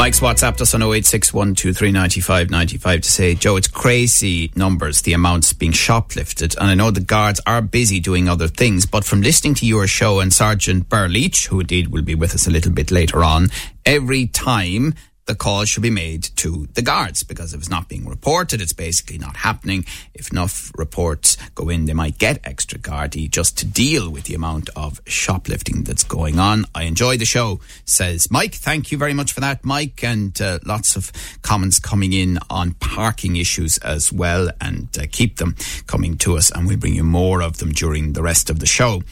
Mike's WhatsApp us on 0861239595 to say, Joe, it's crazy numbers, the amounts being shoplifted. And I know the guards are busy doing other things, but from listening to your show and Sergeant Burleach, who indeed will be with us a little bit later on, every time the call should be made to the guards because if it's not being reported, it's basically not happening. If enough reports go in, they might get extra gardaí just to deal with the amount of shoplifting that's going on. I enjoy the show, says Mike. Thank you very much for that, Mike. And uh, lots of comments coming in on parking issues as well. And uh, keep them coming to us, and we'll bring you more of them during the rest of the show.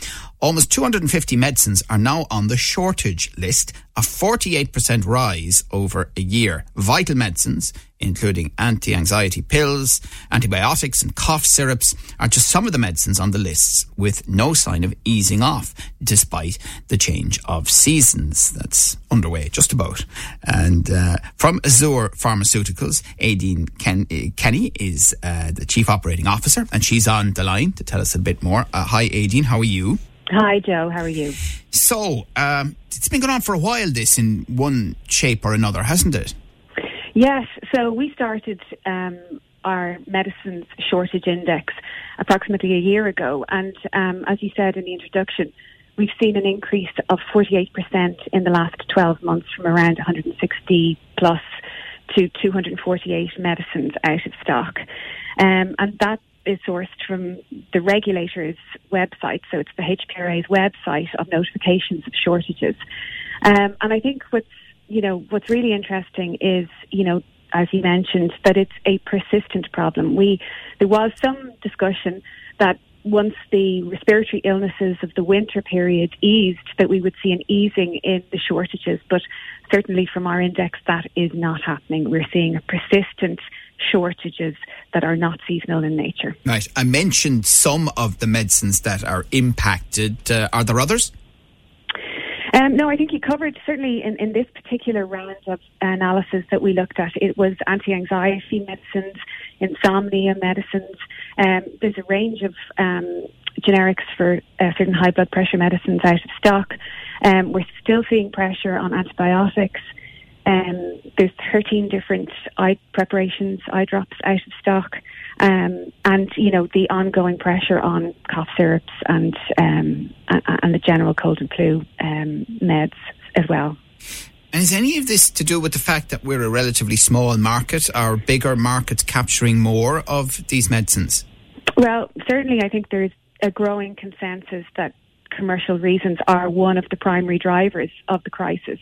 Almost 250 medicines are now on the shortage list, a 48% rise over a year. Vital medicines, including anti-anxiety pills, antibiotics and cough syrups, are just some of the medicines on the lists with no sign of easing off, despite the change of seasons that's underway just about. And uh, from Azure Pharmaceuticals, Aideen Ken- uh, Kenny is uh, the Chief Operating Officer, and she's on the line to tell us a bit more. Uh, hi, Aideen, how are you? Hi, Joe. How are you? So, um, it's been going on for a while, this in one shape or another, hasn't it? Yes. So, we started um, our medicines shortage index approximately a year ago. And um, as you said in the introduction, we've seen an increase of 48% in the last 12 months from around 160 plus to 248 medicines out of stock. Um, and that is sourced from the regulator's website, so it's the HPRA's website of notifications of shortages. Um, and I think what's you know what's really interesting is you know as you mentioned that it's a persistent problem. We there was some discussion that once the respiratory illnesses of the winter period eased, that we would see an easing in the shortages. But certainly from our index, that is not happening. We're seeing a persistent shortages that are not seasonal in nature. Right. I mentioned some of the medicines that are impacted. Uh, are there others? Um, no, I think you covered certainly in, in this particular round of analysis that we looked at. It was anti-anxiety medicines, insomnia medicines. Um, there's a range of um, generics for uh, certain high blood pressure medicines out of stock. Um, we're still seeing pressure on antibiotics. Um, there's 13 different eye preparations, eye drops out of stock, um, and you know the ongoing pressure on cough syrups and um, and the general cold and flu um, meds as well. And is any of this to do with the fact that we're a relatively small market? Are bigger markets capturing more of these medicines? Well, certainly, I think there's a growing consensus that commercial reasons are one of the primary drivers of the crisis.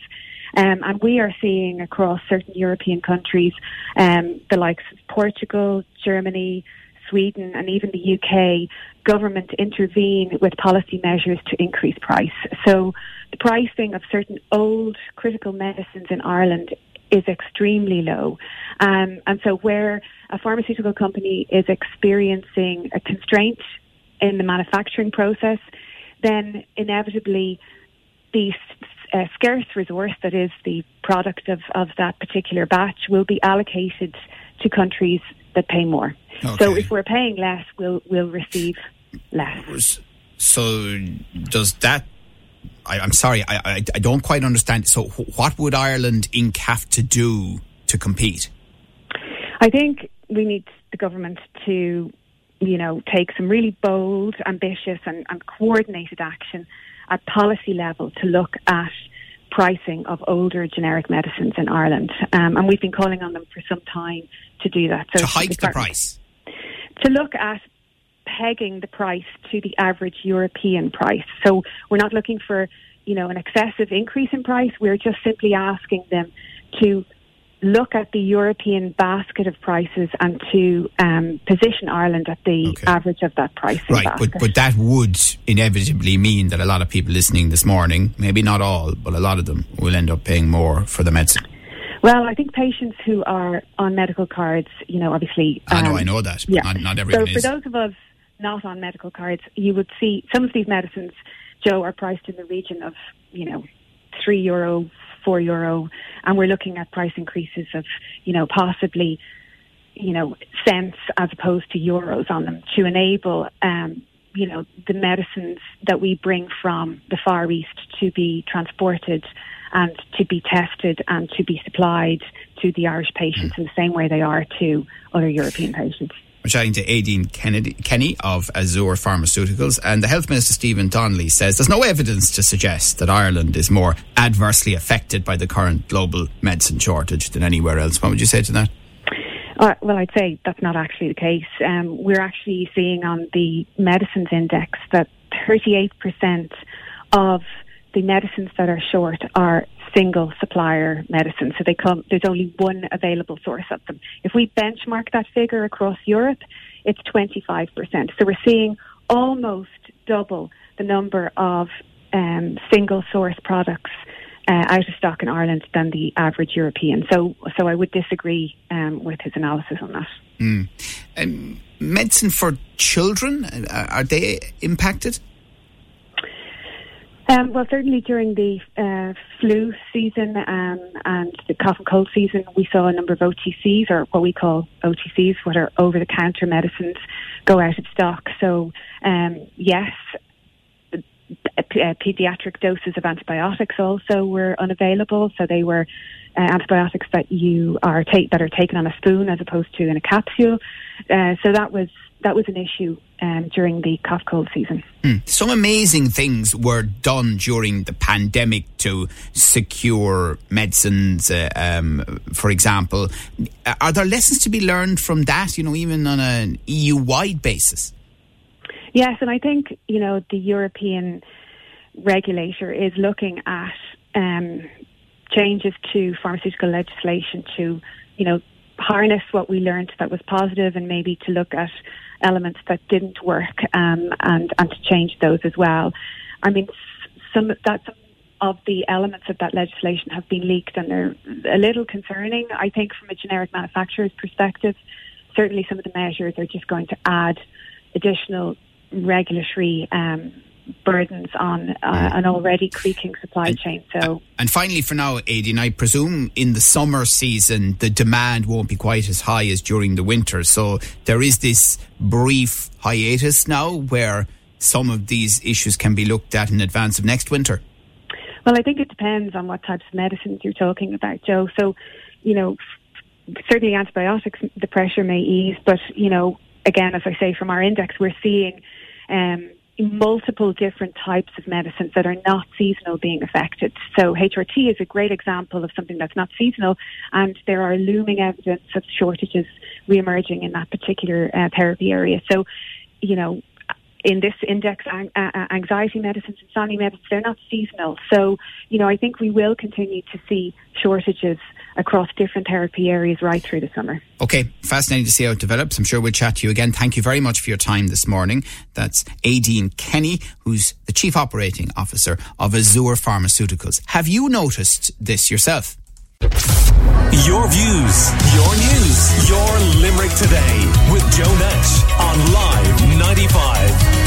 Um, and we are seeing across certain European countries, um, the likes of Portugal, Germany, Sweden, and even the UK, government intervene with policy measures to increase price. So the pricing of certain old critical medicines in Ireland is extremely low. Um, and so where a pharmaceutical company is experiencing a constraint in the manufacturing process, then inevitably the uh, scarce resource that is the product of, of that particular batch will be allocated to countries that pay more. Okay. So if we're paying less, we'll we'll receive less. So does that? I, am sorry, I, I, I don't quite understand. So what would Ireland Inc. have to do to compete? I think we need the government to, you know, take some really bold, ambitious, and, and coordinated action at policy level to look at pricing of older generic medicines in Ireland. Um, and we've been calling on them for some time to do that. So to hike the price? To look at pegging the price to the average European price. So we're not looking for, you know, an excessive increase in price. We're just simply asking them to look at the European basket of prices and to um, position Ireland at the okay. average of that price. Right, basket. but but that would inevitably mean that a lot of people listening this morning, maybe not all, but a lot of them, will end up paying more for the medicine. Well, I think patients who are on medical cards, you know, obviously. Um, I know, I know that. yeah. Not, not everyone so for those of us not on medical cards, you would see some of these medicines, Joe, are priced in the region of, you know, three euro, four euro, and we're looking at price increases of, you know, possibly, you know, cents as opposed to euros on them to enable, um, you know, the medicines that we bring from the Far East to be transported and to be tested and to be supplied to the Irish patients mm. in the same way they are to other European patients. We're chatting to Aideen Kennedy, Kenny of Azure Pharmaceuticals, and the Health Minister Stephen Donnelly says there's no evidence to suggest that Ireland is more adversely affected by the current global medicine shortage than anywhere else. What would you say to that? Uh, well, I'd say that's not actually the case. Um, we're actually seeing on the medicines index that 38% of the medicines that are short are single supplier medicines. So they come, there's only one available source of them. If we benchmark that figure across Europe, it's 25%. So we're seeing almost double the number of um, single source products uh, out of stock in Ireland than the average European. So, so I would disagree um, with his analysis on that. Mm. Um, medicine for children, uh, are they impacted? Um, well, certainly during the uh, flu season um, and the cough and cold season, we saw a number of OTCs, or what we call OTCs, what are over the counter medicines, go out of stock. So, um, yes, uh, pediatric doses of antibiotics also were unavailable. So they were uh, antibiotics that you are take that are taken on a spoon as opposed to in a capsule. Uh, so that was that was an issue um, during the cough cold season. Mm. Some amazing things were done during the pandemic to secure medicines. Uh, um, for example, are there lessons to be learned from that? You know, even on an EU wide basis. Yes, and I think you know the European regulator is looking at um, changes to pharmaceutical legislation to, you know, harness what we learned that was positive and maybe to look at elements that didn't work um, and and to change those as well. I mean, some that some of the elements of that legislation have been leaked and they're a little concerning. I think from a generic manufacturer's perspective, certainly some of the measures are just going to add additional regulatory um, burdens on uh, an already creaking supply and, chain. So, and finally, for now, Aideen, I presume in the summer season the demand won't be quite as high as during the winter. So there is this brief hiatus now where some of these issues can be looked at in advance of next winter. Well, I think it depends on what types of medicines you're talking about, Joe. So, you know, certainly antibiotics, the pressure may ease, but you know, again, as I say, from our index, we're seeing. Um, multiple different types of medicines that are not seasonal being affected. So HRT is a great example of something that's not seasonal, and there are looming evidence of shortages re-emerging in that particular uh, therapy area. So, you know, in this index, anxiety medicines, and insomnia medicines, they're not seasonal. So, you know, I think we will continue to see shortages across different therapy areas right through the summer. Okay, fascinating to see how it develops. I'm sure we'll chat to you again. Thank you very much for your time this morning. That's Aideen Kenny, who's the Chief Operating Officer of Azure Pharmaceuticals. Have you noticed this yourself? Your views, your news, your Limerick today with Joe Nash on Live 95.